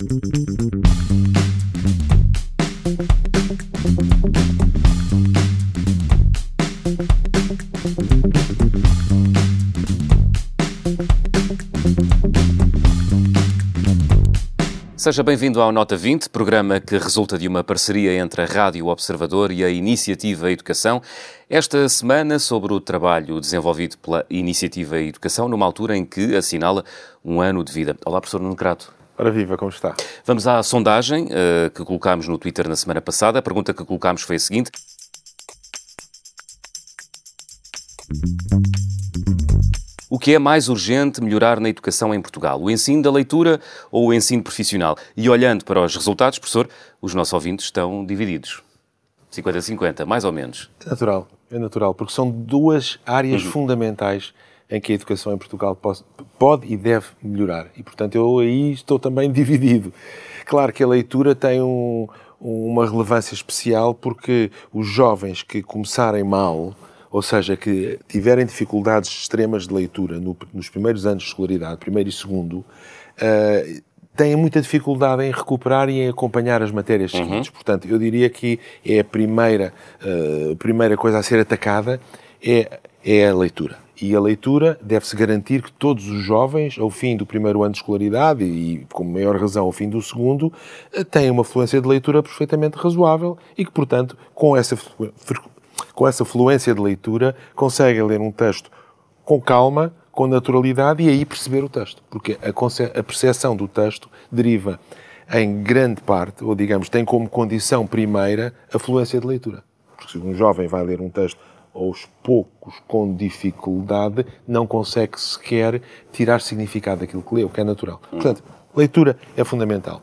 Seja bem-vindo ao Nota 20, programa que resulta de uma parceria entre a Rádio Observador e a Iniciativa Educação. Esta semana sobre o trabalho desenvolvido pela Iniciativa Educação, numa altura em que assinala um ano de vida. Olá, professor Nuno Crato. Ora viva, como está? Vamos à sondagem uh, que colocámos no Twitter na semana passada. A pergunta que colocámos foi a seguinte. O que é mais urgente melhorar na educação em Portugal? O ensino da leitura ou o ensino profissional? E olhando para os resultados, professor, os nossos ouvintes estão divididos. 50-50, mais ou menos. É natural, é natural, porque são duas áreas uhum. fundamentais em que a educação em Portugal pode, pode, e deve melhorar. E, portanto, eu aí estou também dividido. Claro que a leitura tem um, uma relevância especial porque os jovens que começarem mal, ou seja, que tiverem dificuldades extremas de leitura no, nos primeiros anos de escolaridade, primeiro e segundo, uh, têm muita dificuldade em recuperar e em acompanhar as matérias uhum. seguintes. Portanto, eu diria que é a primeira, uh, primeira coisa a ser atacada é, é a leitura. E a leitura deve-se garantir que todos os jovens, ao fim do primeiro ano de escolaridade e, com maior razão, ao fim do segundo, eh, têm uma fluência de leitura perfeitamente razoável e que, portanto, com essa com essa fluência de leitura, conseguem ler um texto com calma, com naturalidade e aí perceber o texto. Porque a, percepção do texto deriva em grande parte, ou digamos, tem como condição primeira a fluência de leitura. Porque se um jovem vai ler um texto aos poucos, com dificuldade, não consegue sequer tirar significado daquilo que lê, o que é natural. Portanto, leitura é fundamental.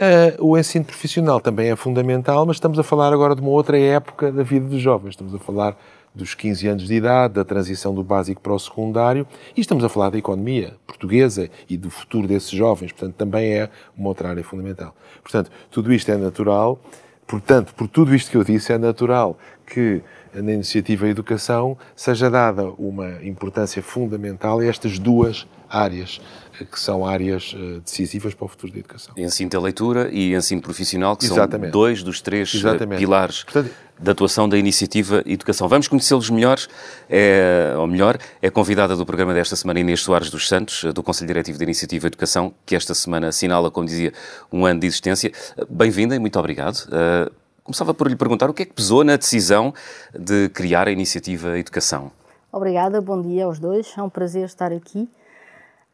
Uh, o ensino profissional também é fundamental, mas estamos a falar agora de uma outra época da vida dos jovens. Estamos a falar dos 15 anos de idade, da transição do básico para o secundário, e estamos a falar da economia portuguesa e do futuro desses jovens. Portanto, também é uma outra área fundamental. Portanto, tudo isto é natural. Portanto, por tudo isto que eu disse, é natural que na iniciativa Educação seja dada uma importância fundamental a estas duas áreas que são áreas eh, decisivas para o futuro da educação. Ensino da leitura e ensino profissional, que Exatamente. são dois dos três eh, Exatamente. pilares Portanto, da atuação da Iniciativa Educação. Vamos conhecê-los melhores, é, ou melhor, é convidada do programa desta semana Inês Soares dos Santos, do Conselho Diretivo da Iniciativa Educação, que esta semana assinala, como dizia, um ano de existência. Bem-vinda e muito obrigado. Uh, começava por lhe perguntar o que é que pesou na decisão de criar a Iniciativa Educação. Obrigada, bom dia aos dois, é um prazer estar aqui.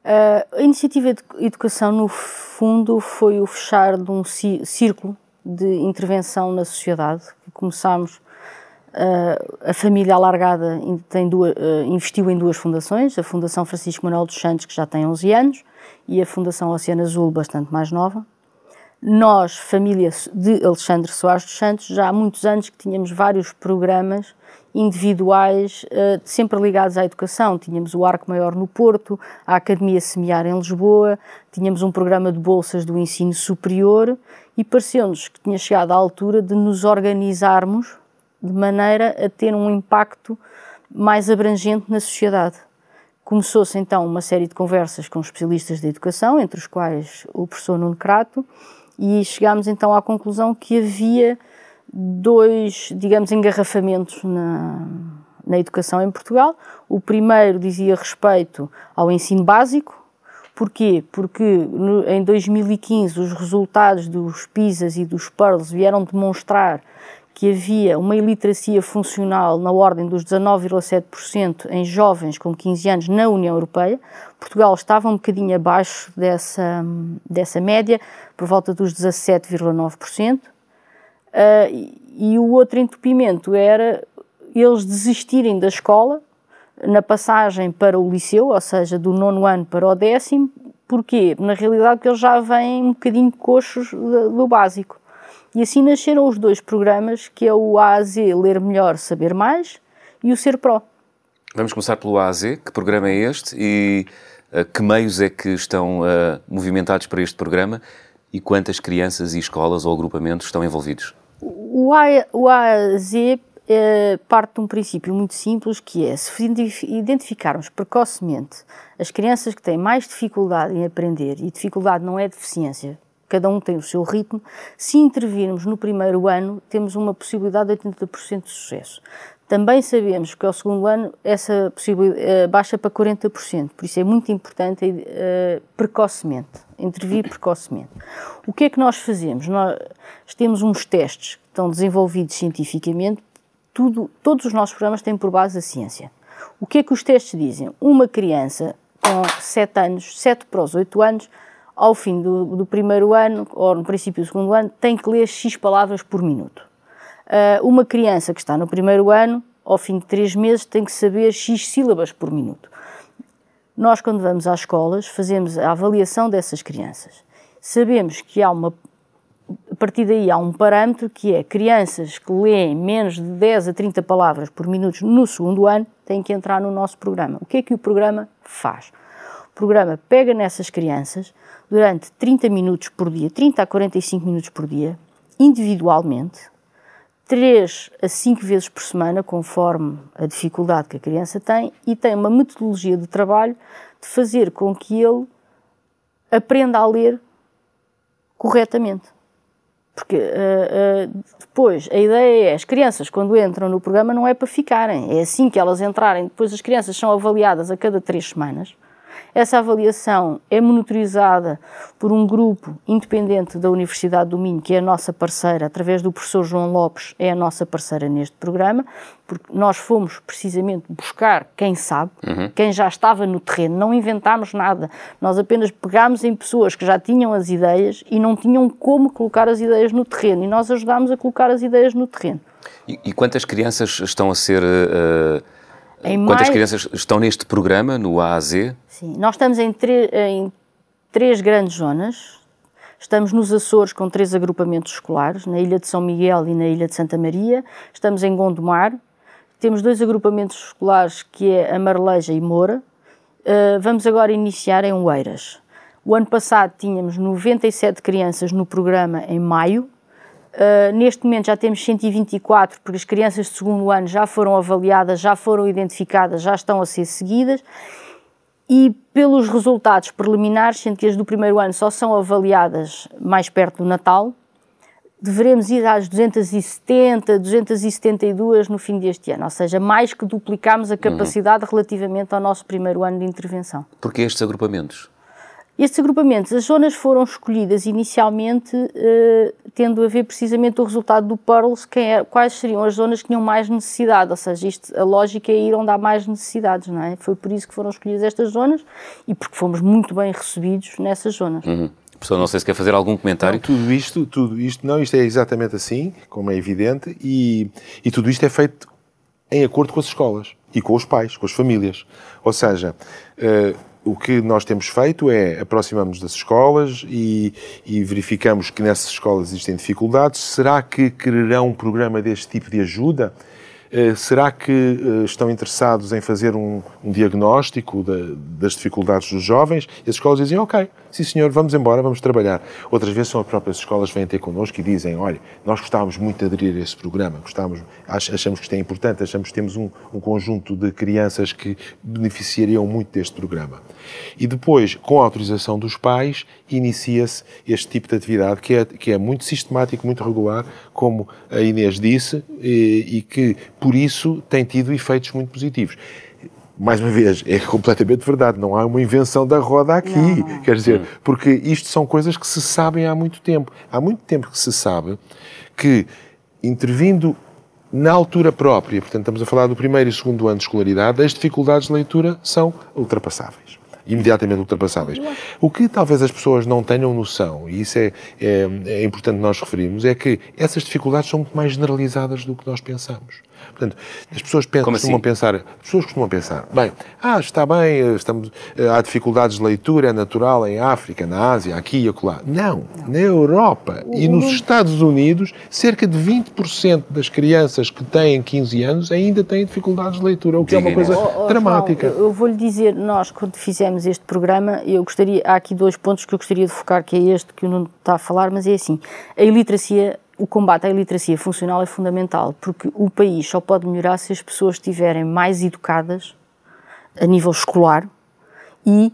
Uh, a iniciativa educação, no fundo, foi o fechar de um círculo de intervenção na sociedade. Começámos, uh, a família alargada tem duas, uh, investiu em duas fundações, a Fundação Francisco Manuel dos Santos, que já tem 11 anos, e a Fundação Oceano Azul, bastante mais nova. Nós, família de Alexandre Soares dos Santos, já há muitos anos que tínhamos vários programas individuais uh, sempre ligados à educação. Tínhamos o Arco Maior no Porto, a Academia Semear em Lisboa, tínhamos um programa de bolsas do ensino superior e pareceu-nos que tinha chegado a altura de nos organizarmos de maneira a ter um impacto mais abrangente na sociedade. Começou-se então uma série de conversas com especialistas de educação, entre os quais o professor Nuno Crato, e chegámos então à conclusão que havia dois, digamos, engarrafamentos na, na educação em Portugal. O primeiro dizia respeito ao ensino básico. Porquê? Porque no, em 2015 os resultados dos PISAs e dos PEARLS vieram demonstrar que havia uma iliteracia funcional na ordem dos 19,7% em jovens com 15 anos na União Europeia. Portugal estava um bocadinho abaixo dessa, dessa média, por volta dos 17,9%. Uh, e o outro entupimento era eles desistirem da escola na passagem para o liceu, ou seja, do nono ano para o décimo. Porquê? Na realidade, eles já vêm um bocadinho coxos do básico. E assim nasceram os dois programas, que é o AAZ Ler Melhor, Saber Mais e o Ser Pro. Vamos começar pelo AAZ. Que programa é este e uh, que meios é que estão uh, movimentados para este programa e quantas crianças e escolas ou agrupamentos estão envolvidos? O, A, o AAZ é, parte de um princípio muito simples que é se identificarmos precocemente as crianças que têm mais dificuldade em aprender, e dificuldade não é deficiência, cada um tem o seu ritmo, se intervirmos no primeiro ano, temos uma possibilidade de 80% de sucesso. Também sabemos que ao segundo ano essa possibilidade uh, baixa para 40%, por isso é muito importante uh, precocemente, intervir precocemente. O que é que nós fazemos? Nós temos uns testes que estão desenvolvidos cientificamente, tudo, todos os nossos programas têm por base a ciência. O que é que os testes dizem? Uma criança com 7 anos, 7 para os 8 anos, ao fim do, do primeiro ano, ou no princípio do segundo ano, tem que ler X palavras por minuto Uh, uma criança que está no primeiro ano, ao fim de três meses, tem que saber X sílabas por minuto. Nós, quando vamos às escolas, fazemos a avaliação dessas crianças. Sabemos que há uma. A partir daí há um parâmetro que é crianças que leem menos de 10 a 30 palavras por minuto no segundo ano têm que entrar no nosso programa. O que é que o programa faz? O programa pega nessas crianças durante 30 minutos por dia, 30 a 45 minutos por dia, individualmente, três a cinco vezes por semana, conforme a dificuldade que a criança tem, e tem uma metodologia de trabalho de fazer com que ele aprenda a ler corretamente. Porque uh, uh, depois a ideia é as crianças, quando entram no programa, não é para ficarem, é assim que elas entrarem. Depois as crianças são avaliadas a cada três semanas essa avaliação é monitorizada por um grupo independente da Universidade do Minho, que é a nossa parceira, através do professor João Lopes, é a nossa parceira neste programa, porque nós fomos precisamente buscar quem sabe, uhum. quem já estava no terreno, não inventámos nada, nós apenas pegámos em pessoas que já tinham as ideias e não tinham como colocar as ideias no terreno, e nós ajudámos a colocar as ideias no terreno. E, e quantas crianças estão a ser. Uh em Quantas mais... crianças estão neste programa, no AAZ? Sim, nós estamos em, em três grandes zonas. Estamos nos Açores com três agrupamentos escolares, na Ilha de São Miguel e na Ilha de Santa Maria. Estamos em Gondomar. Temos dois agrupamentos escolares, que é a Marleja e Moura. Uh, vamos agora iniciar em Oeiras. O ano passado tínhamos 97 crianças no programa em maio, Uh, neste momento já temos 124, porque as crianças de segundo ano já foram avaliadas, já foram identificadas, já estão a ser seguidas. E pelos resultados preliminares, sendo que as do primeiro ano só são avaliadas mais perto do Natal, deveremos ir às 270, 272 no fim deste ano, ou seja, mais que duplicamos a uhum. capacidade uhum. relativamente ao nosso primeiro ano de intervenção. Porque estes agrupamentos? Estes agrupamentos, as zonas foram escolhidas inicialmente eh, tendo a ver precisamente o resultado do Pearls, é, quais seriam as zonas que tinham mais necessidade, ou seja, isto, a lógica é ir onde há mais necessidades, não é? Foi por isso que foram escolhidas estas zonas e porque fomos muito bem recebidos nessas zonas. Uhum. Professor, não sei se quer fazer algum comentário. Não, tudo isto, tudo isto, não, isto é exatamente assim, como é evidente, e, e tudo isto é feito em acordo com as escolas e com os pais, com as famílias. Ou seja, uh, o que nós temos feito é aproximamos das escolas e, e, verificamos que nessas escolas existem dificuldades. Será que quererão um programa deste tipo de ajuda? Eh, será que eh, estão interessados em fazer um, um diagnóstico das dificuldades dos jovens? E as escolas dizem, ok, sim senhor, vamos embora, vamos trabalhar. Outras vezes são as próprias escolas que vêm ter connosco e dizem, olha, nós gostávamos muito de aderir a esse programa, gostávamos, achamos que isto é importante, achamos que temos um, um conjunto de crianças que beneficiariam muito deste programa. E depois, com a autorização dos pais, inicia-se este tipo de atividade que é, que é muito sistemático, muito regular, como a Inês disse, e, e que, por isso, tem tido efeitos muito positivos mais uma vez, é completamente verdade, não há uma invenção da roda aqui. Não, não. Quer dizer, porque isto são coisas que se sabem há muito tempo. Há muito tempo que se sabe que, intervindo na altura própria, portanto, estamos a falar do primeiro e segundo ano de escolaridade, as dificuldades de leitura são ultrapassáveis imediatamente ultrapassáveis. O que talvez as pessoas não tenham noção, e isso é, é, é importante nós referirmos, é que essas dificuldades são muito mais generalizadas do que nós pensamos. Portanto, as pessoas pensam, costumam assim? pensar, as pessoas costumam pensar, bem, ah, está bem, estamos, eh, há dificuldades de leitura, é natural em África, na Ásia, aqui e acolá. Não, na Europa e nos Estados Unidos, cerca de 20% das crianças que têm 15 anos ainda têm dificuldades de leitura, o que é uma coisa oh, oh, dramática. João, eu vou-lhe dizer, nós quando fizemos este programa, eu gostaria, há aqui dois pontos que eu gostaria de focar, que é este que o Nuno está a falar, mas é assim, a iliteracia o combate à iliteracia funcional é fundamental, porque o país só pode melhorar se as pessoas estiverem mais educadas a nível escolar e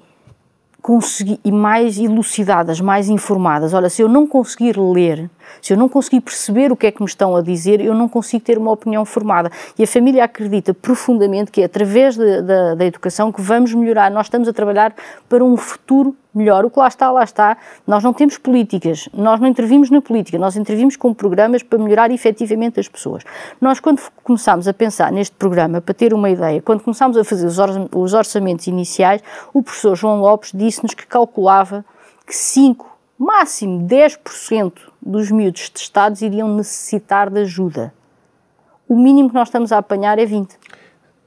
conseguir, e mais elucidadas, mais informadas. Olha, se eu não conseguir ler, se eu não conseguir perceber o que é que me estão a dizer, eu não consigo ter uma opinião formada. E a família acredita profundamente que é através da, da, da educação que vamos melhorar. Nós estamos a trabalhar para um futuro melhor. O que lá está, lá está. Nós não temos políticas, nós não intervimos na política, nós intervimos com programas para melhorar efetivamente as pessoas. Nós, quando começámos a pensar neste programa, para ter uma ideia, quando começámos a fazer os orçamentos iniciais, o professor João Lopes disse-nos que calculava que 5, máximo 10% dos miúdos testados iriam necessitar de ajuda. O mínimo que nós estamos a apanhar é 20%.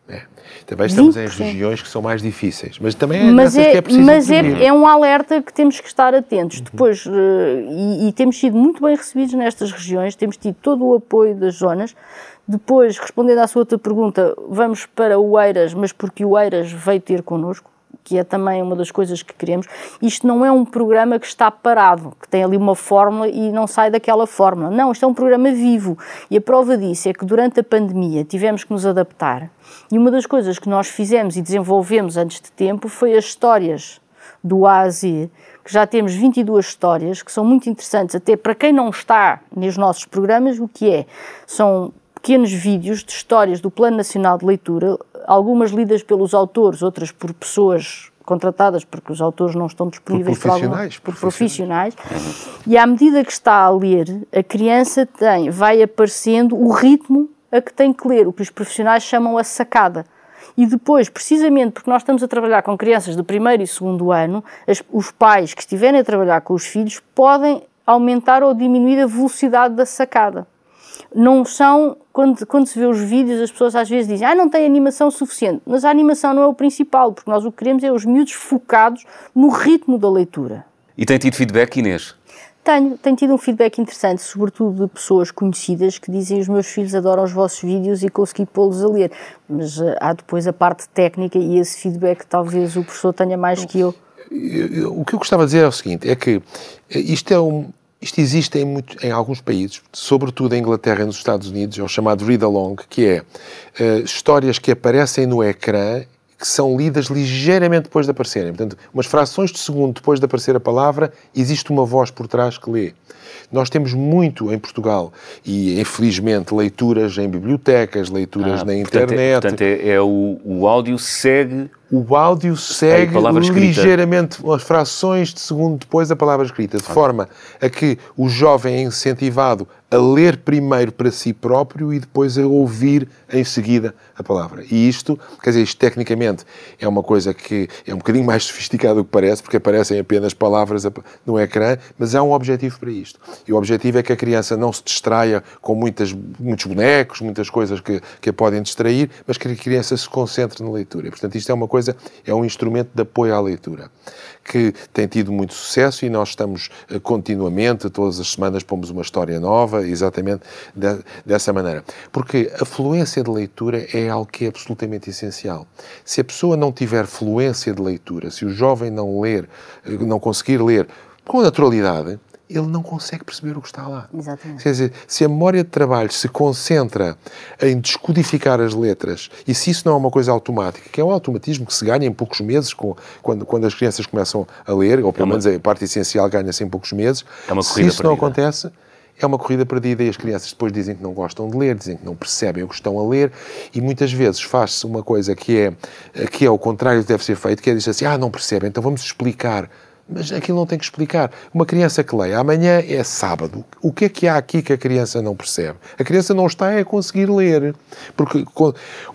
É. Também estamos 20%. em regiões que são mais difíceis, mas também é mas é, que é preciso Mas é, é, um alerta que temos que estar atentos. Uhum. Depois, uh, e, e, temos sido muito bem recebidos nestas regiões, temos tido todo o apoio das zonas. Depois, respondendo à sua outra pergunta, vamos para o Eiras, mas porque o Eiras veio ter connosco que é também uma das coisas que queremos. Isto não é um programa que está parado, que tem ali uma fórmula e não sai daquela fórmula. Não, isto é um programa vivo. E a prova disso é que durante a pandemia tivemos que nos adaptar. E uma das coisas que nós fizemos e desenvolvemos antes de tempo foi as histórias do A a Z, que já temos 22 histórias que são muito interessantes, até para quem não está nos nossos programas, o que é? São pequenos vídeos de histórias do Plano Nacional de Leitura, algumas lidas pelos autores, outras por pessoas contratadas, porque os autores não estão disponíveis por profissionais. Por, algum, por profissionais. profissionais. E à medida que está a ler, a criança tem, vai aparecendo o ritmo a que tem que ler, o que os profissionais chamam a sacada. E depois, precisamente porque nós estamos a trabalhar com crianças do primeiro e segundo ano, as, os pais que estiverem a trabalhar com os filhos podem aumentar ou diminuir a velocidade da sacada não são, quando, quando se vê os vídeos, as pessoas às vezes dizem, ah, não tem animação suficiente. Mas a animação não é o principal, porque nós o que queremos é os miúdos focados no ritmo da leitura. E tem tido feedback, Inês? Tenho, tenho tido um feedback interessante, sobretudo de pessoas conhecidas que dizem os meus filhos adoram os vossos vídeos e consegui pô-los a ler. Mas uh, há depois a parte técnica e esse feedback talvez o professor tenha mais que eu. O que eu gostava de dizer é o seguinte, é que eh, isto é um, isto existe em, muito, em, alguns países, sobretudo em Inglaterra e nos Estados Unidos, é o chamado read-along, que é uh, histórias que aparecem no ecrã que são lidas ligeiramente depois de aparecerem. Portanto, umas frações de segundo depois de aparecer a palavra, existe uma voz por trás que lê. Nós temos muito em Portugal e, infelizmente, leituras em bibliotecas, leituras ah, na portanto, internet. É, portanto, é, é o, o áudio segue o áudio segue ligeiramente as frações de segundo depois da palavra escrita, de forma a que o jovem é incentivado a ler primeiro para si próprio e depois a ouvir em seguida a palavra. E isto, quer dizer, isto tecnicamente é uma coisa que é um bocadinho mais sofisticado do que parece, porque aparecem apenas palavras no ecrã, mas há um objetivo para isto. E o objetivo é que a criança não se distraia com muitas, muitos bonecos, muitas coisas que, que a podem distrair, mas que a criança se concentre na leitura. Portanto, isto é uma coisa, é um instrumento de apoio à leitura, que tem tido muito sucesso e nós estamos eh, continuamente, todas as semanas, pomos uma história nova, exatamente de, dessa maneira. Porque a fluência de leitura é algo que é absolutamente essencial. Se a pessoa não tiver fluência de leitura, se o jovem não ler, eh, não conseguir ler com naturalidade, ele não consegue perceber o que está lá. Exatamente. Quer dizer, se a memória de trabalho se concentra em descodificar as letras, e se isso não é uma coisa automática, que é um automatismo que se ganha em poucos meses, com, quando, quando as crianças começam a ler, ou pelo é menos a parte essencial ganha-se em poucos meses, é uma se isso perdida. não acontece, é uma corrida perdida e as crianças depois dizem que não gostam de ler, dizem que não percebem o que estão a ler e muitas vezes faz-se uma coisa que é, que é o contrário que deve ser feito, que é dizer assim, ah, não percebem, então vamos explicar mas aquilo não tem que explicar. Uma criança que leia, amanhã é sábado. O que é que há aqui que a criança não percebe? A criança não está a conseguir ler. Porque,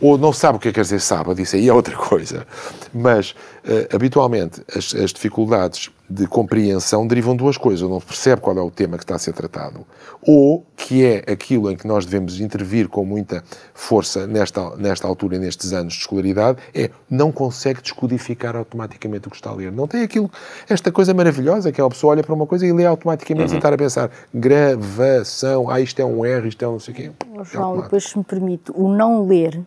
ou não sabe o é que quer dizer sábado, isso aí é outra coisa. Mas, uh, habitualmente, as, as dificuldades de compreensão derivam duas coisas. Ou não percebe qual é o tema que está a ser tratado, ou que é aquilo em que nós devemos intervir com muita força nesta, nesta altura e nestes anos de escolaridade, é não consegue descodificar automaticamente o que está a ler. Não tem aquilo, esta coisa maravilhosa que é a pessoa olha para uma coisa e lê automaticamente uhum. sem estar a pensar gravação, ah, isto é um R, isto é um não sei o quê. João, depois se me permite, o não ler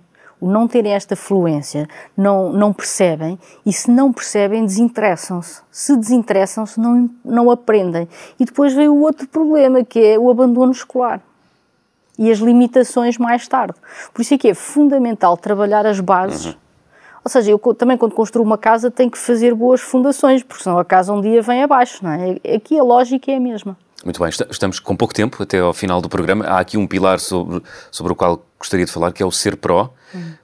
não terem esta fluência, não, não percebem e se não percebem, desinteressam-se. Se desinteressam-se, não, não aprendem. E depois vem o outro problema, que é o abandono escolar e as limitações mais tarde. Por isso é que é fundamental trabalhar as bases. Uhum. Ou seja, eu também quando construo uma casa tenho que fazer boas fundações, porque senão a casa um dia vem abaixo, não é? Aqui a lógica é a mesma. Muito bem, estamos com pouco tempo até ao final do programa. Há aqui um pilar sobre, sobre o qual gostaria de falar, que é o Ser Pro,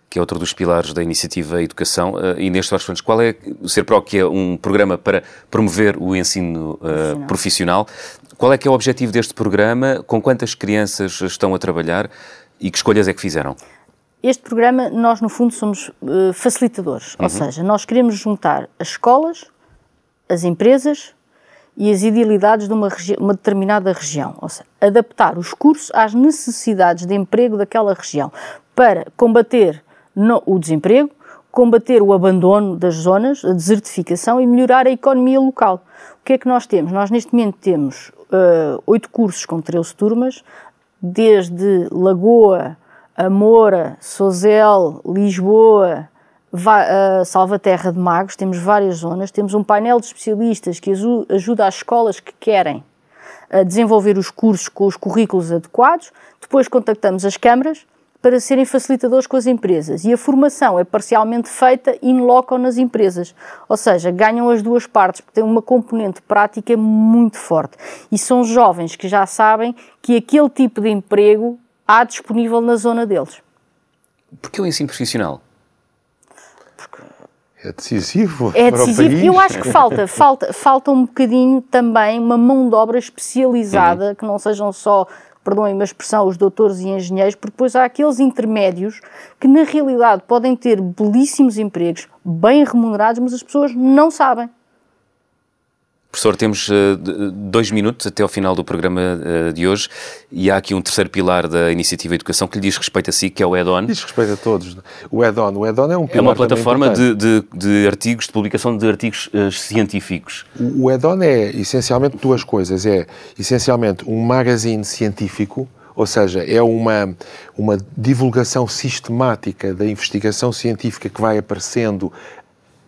que é outro dos pilares da iniciativa Educação. Uh, e neste Vasco qual é o Ser Pro, que é um programa para promover o ensino uh, profissional. profissional. Qual é que é o objetivo deste programa? Com quantas crianças estão a trabalhar e que escolhas é que fizeram? Este programa, nós no fundo somos uh, facilitadores, uhum. ou seja, nós queremos juntar as escolas, as empresas e as idealidades de uma, uma, determinada região, ou seja, adaptar os cursos às necessidades de emprego daquela região para combater no, o desemprego, combater o abandono das zonas, a desertificação e melhorar a economia local. O que é que nós temos? Nós neste momento temos uh, oito cursos com 13 turmas, desde Lagoa, Amora, Sozel, Lisboa, uh, Salvaterra de Magos, temos várias zonas, temos um painel de especialistas que ajuda as escolas que querem a desenvolver os cursos com os currículos adequados, depois contactamos as câmaras, para serem facilitadores com as empresas. E a formação é parcialmente feita in loco nas empresas. Ou seja, ganham as duas partes, porque tem uma componente prática muito forte. E são jovens que já sabem que aquele tipo de emprego há disponível na zona deles. Porque o ensino profissional? É decisivo. É decisivo. Eu acho que falta, falta, falta um bocadinho também uma mão de obra especializada, uhum. que não sejam só perdoem-me a expressão, os doutores e engenheiros, porque depois há aqueles intermédios que na realidade podem ter belíssimos empregos, bem remunerados, mas as pessoas não sabem. Professor, temos uh, dois minutos até ao final do programa uh, de hoje e há aqui um terceiro pilar da Iniciativa Educação que lhe diz respeito a si, que é o EDON. Diz respeito a todos. O EDON, o EDON é um pilar É uma plataforma de, de, de, artigos, de publicação de artigos uh, científicos. O, o EDON é essencialmente duas coisas. É essencialmente um magazine científico, ou seja, é uma, uma divulgação sistemática da investigação científica que vai aparecendo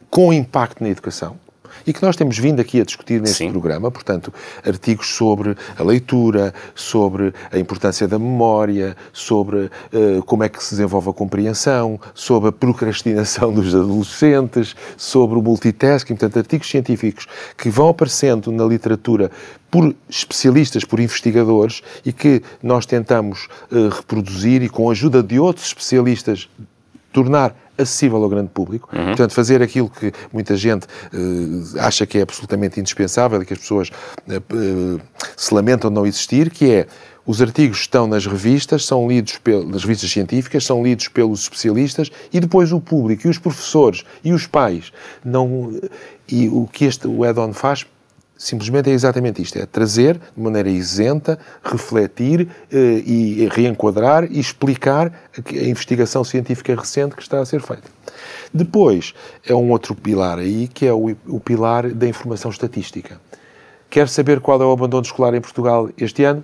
com impacto na educação e que nós temos vindo aqui a discutir neste Sim. programa, portanto, artigos sobre a leitura, sobre a importância da memória, sobre uh, como é que se desenvolve a compreensão, sobre a procrastinação dos adolescentes, sobre o multitasking, portanto, artigos científicos que vão aparecendo na literatura por especialistas, por investigadores e que nós tentamos uh, reproduzir e com a ajuda de outros especialistas tornar acessível ao grande público. Uhum. Portanto, fazer aquilo que muita gente uh, acha que é absolutamente indispensável e que as pessoas uh, uh, se lamentam de não existir, que é os artigos estão nas revistas, são lidos pelas revistas científicas, são lidos pelos especialistas e depois o público e os professores e os pais não e o que este o add-on faz simplesmente é exatamente isto: é trazer de maneira isenta, refletir eh, e reenquadrar e explicar a, investigação científica recente que está a ser feita. Depois, é um outro pilar aí, que é o, o pilar da informação estatística. Quer saber qual é o abandono escolar em Portugal este ano?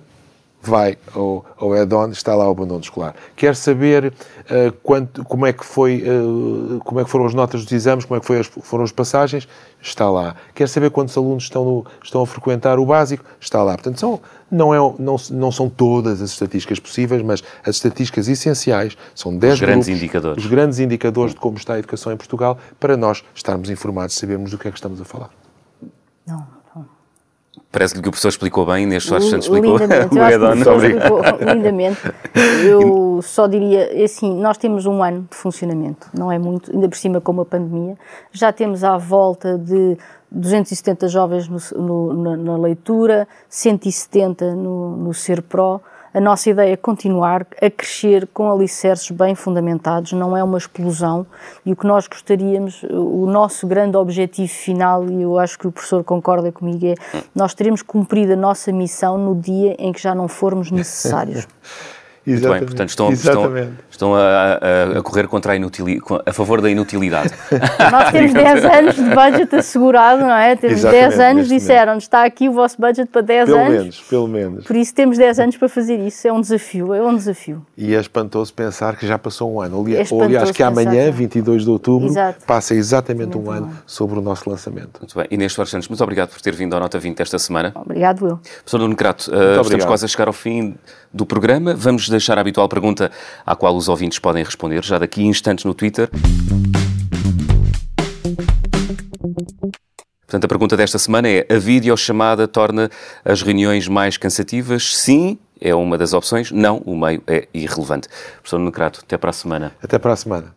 Vai ao, ao add-on, está lá o abandono escolar. Quer saber uh, quanto, como, é que foi, uh, como é que foram as notas dos exames, como é que foi as, foram as passagens? Está lá. Quer saber quantos alunos estão, no, estão a frequentar o básico? Está lá. Portanto, são, não, é, não, não são todas as estatísticas possíveis, mas as estatísticas essenciais são 10 Os grandes grupos, indicadores. Os grandes indicadores de como está a educação em Portugal, para nós estarmos informados, sabermos do que é que estamos a falar. Não. Parece-lhe que o professor explicou bem, neste acho que explicou. Lindamente, eu acho que o explicou lindamente. Eu só diria, é assim, nós temos um ano de funcionamento, não é muito, ainda por cima com a pandemia. Já temos à volta de 270 jovens no, no, na, na, leitura, 170 no, no Ser Pro a nossa ideia é continuar a crescer com alicerces bem fundamentados, não é uma explosão. E o que nós gostaríamos, o nosso grande objetivo final, e eu acho que o professor concorda comigo, é nós teremos cumprido a nossa missão no dia em que já não formos necessários. Muito bem, portanto estão, estão, estão a, a, a, correr contra a, inutili, a favor da inutilidade. Nós temos 10 anos de budget assegurado, não é? Temos 10 anos, disseram está aqui o vosso budget para 10 pelo anos. Pelo menos, pelo menos. Por isso temos 10 anos para fazer isso, é um desafio, é um desafio. E é espantoso pensar que já passou um ano. É Ou aliás, que amanhã, 22 de outubro, Exato. passa exatamente um ano sobre o nosso lançamento. Muito bem. Inês Soares Santos, muito obrigado por ter vindo à Nota 20 esta semana. Obrigado, Will. Professor Nuno Crato, uh, estamos quase a chegar ao fim do programa. Vamos deixar a habitual pergunta à qual os ouvintes podem responder já daqui a instantes no Twitter. Portanto, a pergunta desta semana é: a videochamada torna as reuniões mais cansativas? Sim, é uma das opções. Não, o meio é irrelevante. Professor Nuno Crato, até para a semana. Até para a semana.